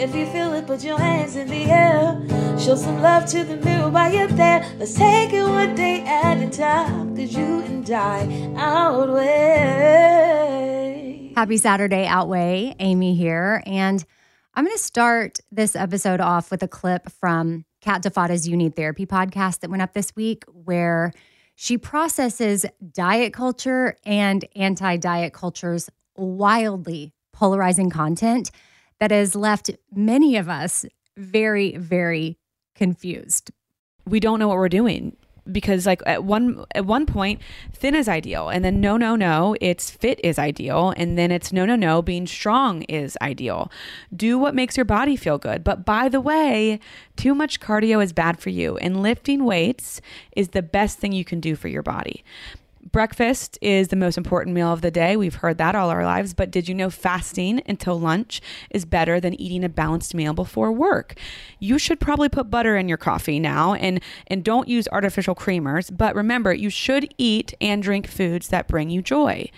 If you feel it, put your hands in the air. Show some love to the mirror while you're there. Let's take it one day at a time. Cause you and I outweigh. Happy Saturday, Outweigh. Amy here. And I'm going to start this episode off with a clip from Kat DeFada's You Need Therapy podcast that went up this week, where she processes diet culture and anti diet culture's wildly polarizing content that has left many of us very, very confused. We don't know what we're doing because like at one at one point thin is ideal and then no no no it's fit is ideal and then it's no no no being strong is ideal. Do what makes your body feel good. But by the way too much cardio is bad for you and lifting weights is the best thing you can do for your body Breakfast is the most important meal of the day. We've heard that all our lives. But did you know fasting until lunch is better than eating a balanced meal before work? You should probably put butter in your coffee now and, and don't use artificial creamers. But remember, you should eat and drink foods that bring you joy.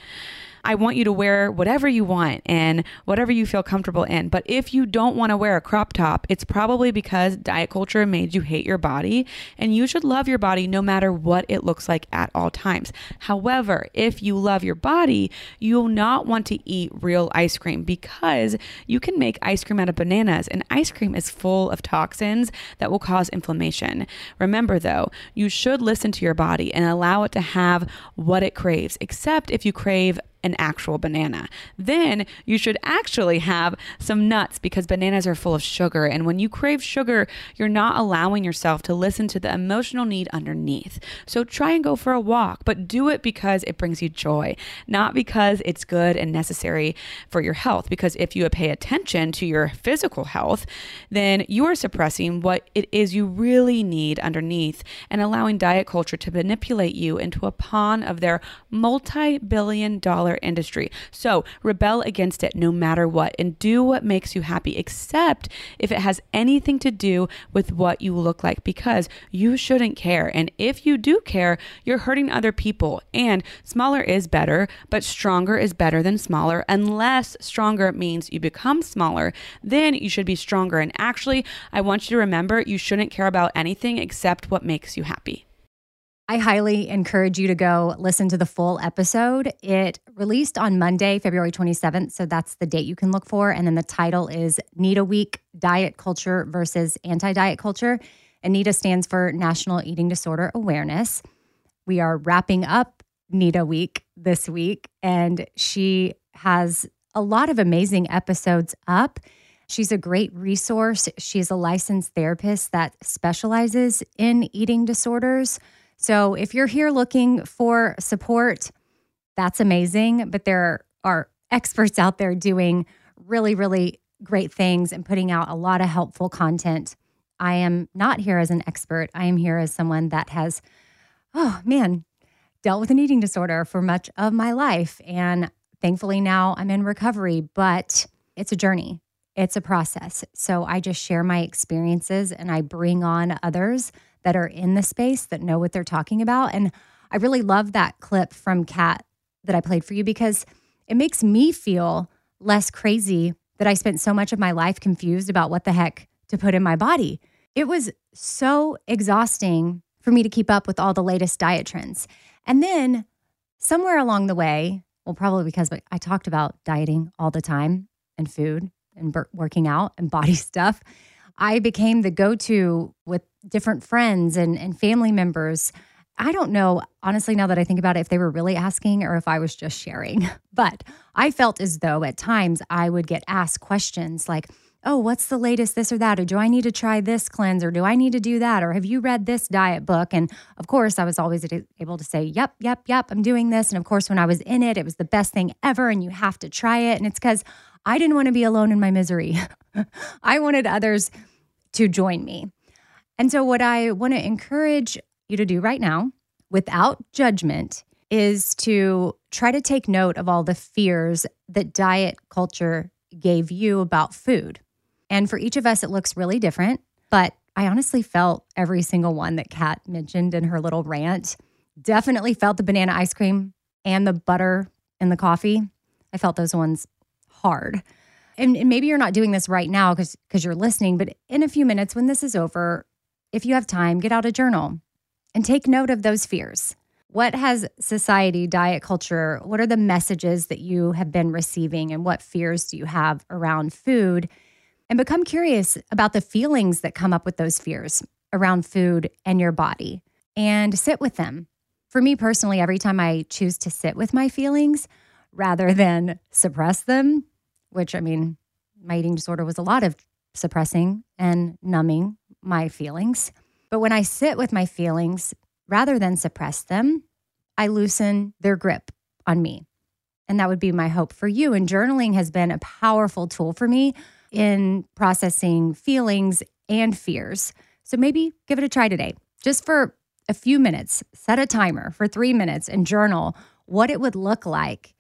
I want you to wear whatever you want and whatever you feel comfortable in. But if you don't want to wear a crop top, it's probably because diet culture made you hate your body and you should love your body no matter what it looks like at all times. However, if you love your body, you'll not want to eat real ice cream because you can make ice cream out of bananas and ice cream is full of toxins that will cause inflammation. Remember though, you should listen to your body and allow it to have what it craves, except if you crave an actual banana. Then you should actually have some nuts because bananas are full of sugar. And when you crave sugar, you're not allowing yourself to listen to the emotional need underneath. So try and go for a walk, but do it because it brings you joy, not because it's good and necessary for your health. Because if you pay attention to your physical health, then you are suppressing what it is you really need underneath and allowing diet culture to manipulate you into a pawn of their multi billion dollar industry. So rebel against it no matter what and do what makes you happy, except if it has anything to do with what you look like, because you shouldn't care. And if you do care, you're hurting other people. And smaller is better, but stronger is better than smaller, unless stronger means you become smaller. Then you should be stronger. And actually, I want you to remember you shouldn't care about anything except what makes you happy. I highly encourage you to go listen to the full episode. It released on Monday, February 27th. So that's the date you can look for. And then the title is NEDA Week Diet Culture versus Anti Diet Culture. NEDA stands for National Eating Disorder Awareness. We are wrapping up NEDA Week this week, and she has a lot of amazing episodes up. She's a great resource. She's a licensed therapist that specializes in eating disorders. So if you're here looking for support, that's amazing. But there are experts out there doing really, really great things and putting out a lot of helpful content. I am not here as an expert. I am here as someone that has, oh man, dealt with an eating disorder for much of my life. And thankfully now I'm in recovery, but it's a journey it's a process. So I just share my experiences and I bring on others that are in the space that know what they're talking about. And I really love that clip from Kat that I played for you because it makes me feel less crazy that I spent so much of my life confused about what the heck to put in my body. It was so exhausting for me to keep up with all the latest diet trends. And then somewhere along the way, well, probably because I talked about dieting all the time and food and working out and body stuff, I became the go to with different friends and, and family members. I don't know, honestly, now that I think about it, if they were really asking or if I was just sharing. But I felt as though at times I would get asked questions like, oh, what's the latest this or that? Or do I need to try this cleanse? Or do I need to do that? Or have you read this diet book? And of course, I was always able to say, yep, yep, yep, I'm doing this. And of course, when I was in it, it was the best thing ever. And you have to try it. And it's because I didn't want to be alone in my misery. I wanted others to join me. And so, what I want to encourage you to do right now, without judgment, is to try to take note of all the fears that diet culture gave you about food. And for each of us, it looks really different. But I honestly felt every single one that Kat mentioned in her little rant. Definitely felt the banana ice cream and the butter in the coffee. I felt those ones hard. And, and maybe you're not doing this right now because because you're listening, but in a few minutes when this is over, if you have time, get out a journal and take note of those fears. What has society, diet culture, what are the messages that you have been receiving and what fears do you have around food? And become curious about the feelings that come up with those fears around food and your body and sit with them. For me personally, every time I choose to sit with my feelings rather than suppress them, which I mean, my eating disorder was a lot of suppressing and numbing my feelings. But when I sit with my feelings, rather than suppress them, I loosen their grip on me. And that would be my hope for you. And journaling has been a powerful tool for me in processing feelings and fears. So maybe give it a try today, just for a few minutes. Set a timer for three minutes and journal what it would look like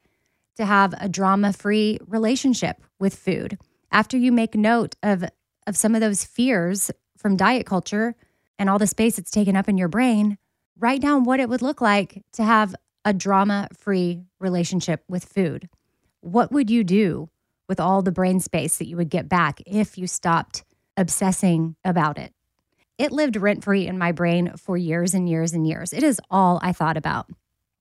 to have a drama free relationship with food. After you make note of, of some of those fears from diet culture and all the space it's taken up in your brain, write down what it would look like to have a drama free relationship with food. What would you do with all the brain space that you would get back if you stopped obsessing about it? It lived rent free in my brain for years and years and years. It is all I thought about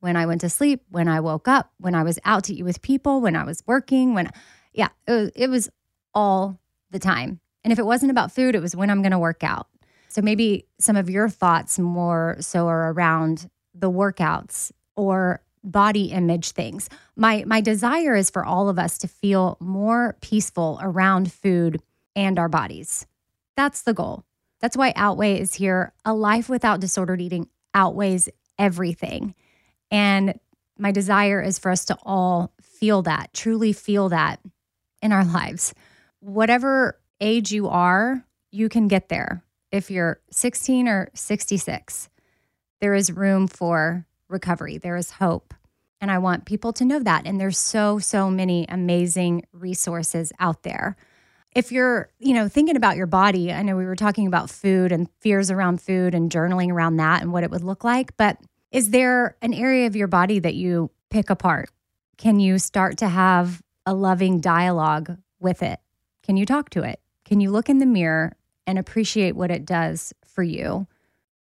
when I went to sleep, when I woke up, when I was out to eat with people, when I was working, when, yeah, it was, it was all the time. And if it wasn't about food, it was when I'm going to work out. So maybe some of your thoughts more so are around the workouts or body image things. My my desire is for all of us to feel more peaceful around food and our bodies. That's the goal. That's why Outweigh is here. A life without disordered eating outweighs everything. And my desire is for us to all feel that, truly feel that in our lives. Whatever age you are, you can get there. If you're 16 or 66, there is room for recovery, there is hope. And I want people to know that. And there's so, so many amazing resources out there. If you're, you know, thinking about your body, I know we were talking about food and fears around food and journaling around that and what it would look like, but is there an area of your body that you pick apart? Can you start to have a loving dialogue with it? Can you talk to it? Can you look in the mirror and appreciate what it does for you?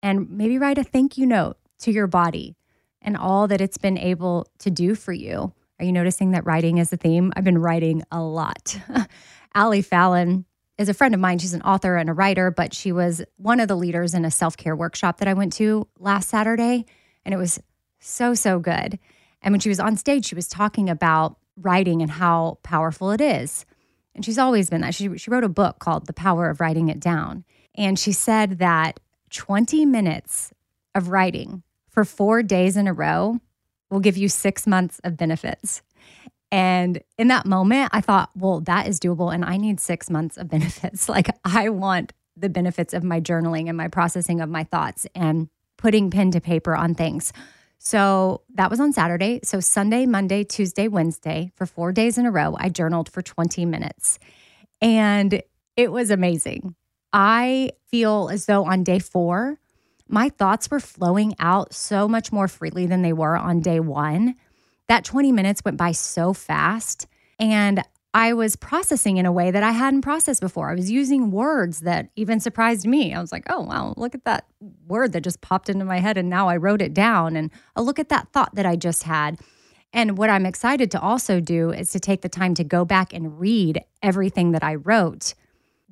And maybe write a thank you note to your body and all that it's been able to do for you. Are you noticing that writing is a theme? I've been writing a lot. Ali Fallon is a friend of mine. She's an author and a writer, but she was one of the leaders in a self care workshop that I went to last Saturday. And it was so, so good. And when she was on stage, she was talking about writing and how powerful it is. And she's always been that. She, she wrote a book called The Power of Writing It Down. And she said that 20 minutes of writing for four days in a row will give you six months of benefits. And in that moment, I thought, well, that is doable. And I need six months of benefits. Like, I want the benefits of my journaling and my processing of my thoughts and putting pen to paper on things. So that was on Saturday. So Sunday, Monday, Tuesday, Wednesday, for four days in a row, I journaled for 20 minutes. And it was amazing. I feel as though on day four, my thoughts were flowing out so much more freely than they were on day one. That 20 minutes went by so fast. And I was processing in a way that I hadn't processed before. I was using words that even surprised me. I was like, oh, wow, look at that word that just popped into my head. And now I wrote it down. And oh, look at that thought that I just had. And what I'm excited to also do is to take the time to go back and read everything that I wrote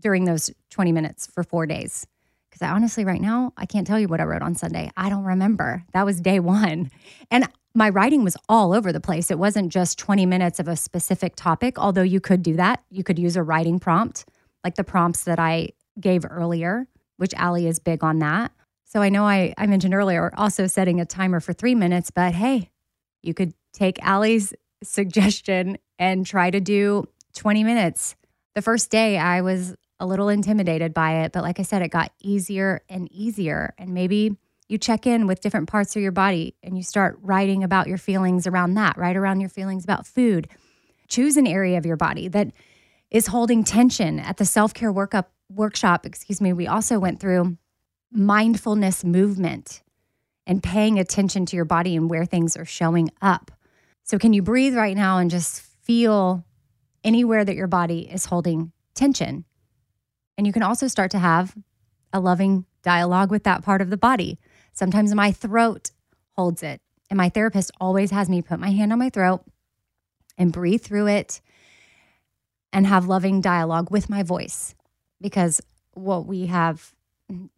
during those 20 minutes for four days. Because I honestly, right now, I can't tell you what I wrote on Sunday. I don't remember. That was day one. And my writing was all over the place. It wasn't just 20 minutes of a specific topic, although you could do that. You could use a writing prompt, like the prompts that I gave earlier, which Allie is big on that. So I know I, I mentioned earlier also setting a timer for three minutes, but hey, you could take Allie's suggestion and try to do 20 minutes. The first day I was a little intimidated by it, but like I said, it got easier and easier. And maybe you check in with different parts of your body and you start writing about your feelings around that, write around your feelings about food. Choose an area of your body that is holding tension. At the self care workup workshop, excuse me, we also went through mindfulness movement and paying attention to your body and where things are showing up. So, can you breathe right now and just feel anywhere that your body is holding tension? And you can also start to have a loving dialogue with that part of the body. Sometimes my throat holds it. And my therapist always has me put my hand on my throat and breathe through it and have loving dialogue with my voice. Because what we have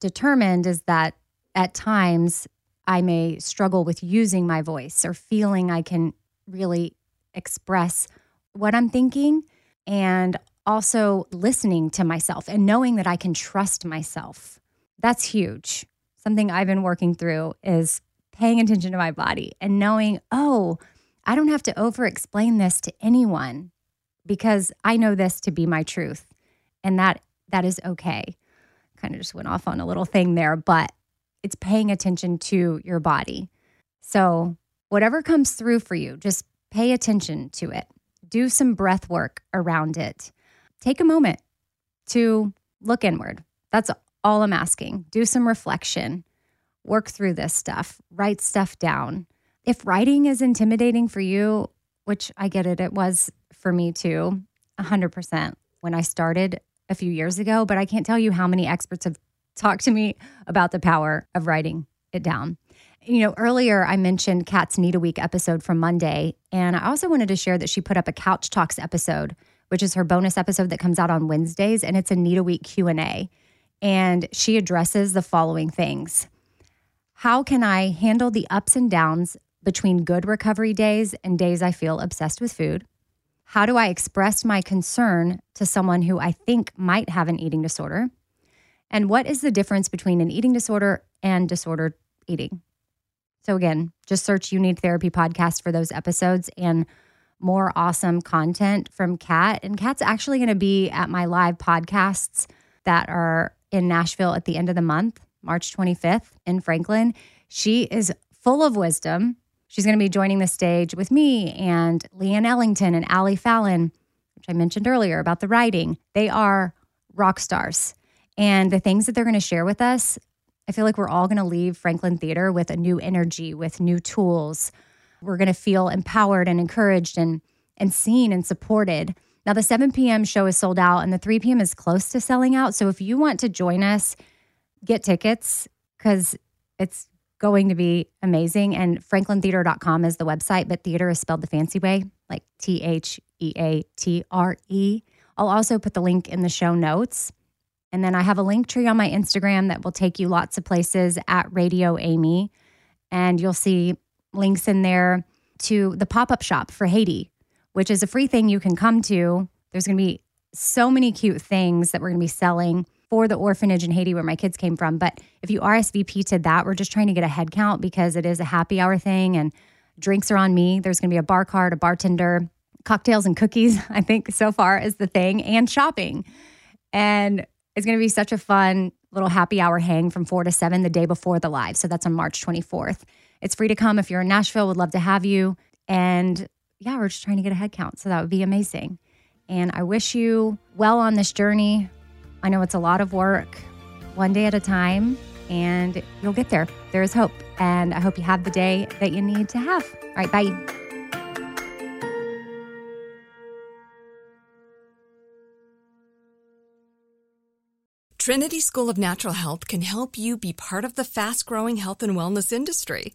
determined is that at times I may struggle with using my voice or feeling I can really express what I'm thinking and also listening to myself and knowing that I can trust myself. That's huge something I've been working through is paying attention to my body and knowing, oh, I don't have to over explain this to anyone because I know this to be my truth. And that that is okay. Kind of just went off on a little thing there, but it's paying attention to your body. So, whatever comes through for you, just pay attention to it. Do some breath work around it. Take a moment to look inward. That's all I'm asking. Do some reflection, work through this stuff, write stuff down. If writing is intimidating for you, which I get it, it was for me too, 100% when I started a few years ago, but I can't tell you how many experts have talked to me about the power of writing it down. You know, earlier I mentioned Kat's NEDA Week episode from Monday, and I also wanted to share that she put up a Couch Talks episode, which is her bonus episode that comes out on Wednesdays, and it's a NEDA Week Q&A and she addresses the following things How can I handle the ups and downs between good recovery days and days I feel obsessed with food? How do I express my concern to someone who I think might have an eating disorder? And what is the difference between an eating disorder and disordered eating? So, again, just search You Need Therapy podcast for those episodes and more awesome content from Kat. And Kat's actually going to be at my live podcasts that are in Nashville at the end of the month, March 25th in Franklin. She is full of wisdom. She's going to be joining the stage with me and Leanne Ellington and Ali Fallon, which I mentioned earlier about the writing. They are rock stars. And the things that they're going to share with us, I feel like we're all going to leave Franklin Theatre with a new energy, with new tools. We're going to feel empowered and encouraged and, and seen and supported. Now, the 7 p.m. show is sold out and the 3 p.m. is close to selling out. So if you want to join us, get tickets because it's going to be amazing. And franklintheatre.com is the website, but theater is spelled the fancy way, like T H E A T R E. I'll also put the link in the show notes. And then I have a link tree on my Instagram that will take you lots of places at Radio Amy. And you'll see links in there to the pop up shop for Haiti, which is a free thing you can come to. There's going to be so many cute things that we're going to be selling for the orphanage in Haiti where my kids came from. But if you RSVP to that, we're just trying to get a head count because it is a happy hour thing and drinks are on me. There's going to be a bar card, a bartender, cocktails and cookies, I think so far is the thing, and shopping. And it's going to be such a fun little happy hour hang from 4 to 7 the day before the live. So that's on March 24th. It's free to come if you're in Nashville, would love to have you. And yeah, we're just trying to get a head count. So that would be amazing. And I wish you well on this journey. I know it's a lot of work, one day at a time, and you'll get there. There is hope. And I hope you have the day that you need to have. All right, bye. Trinity School of Natural Health can help you be part of the fast growing health and wellness industry.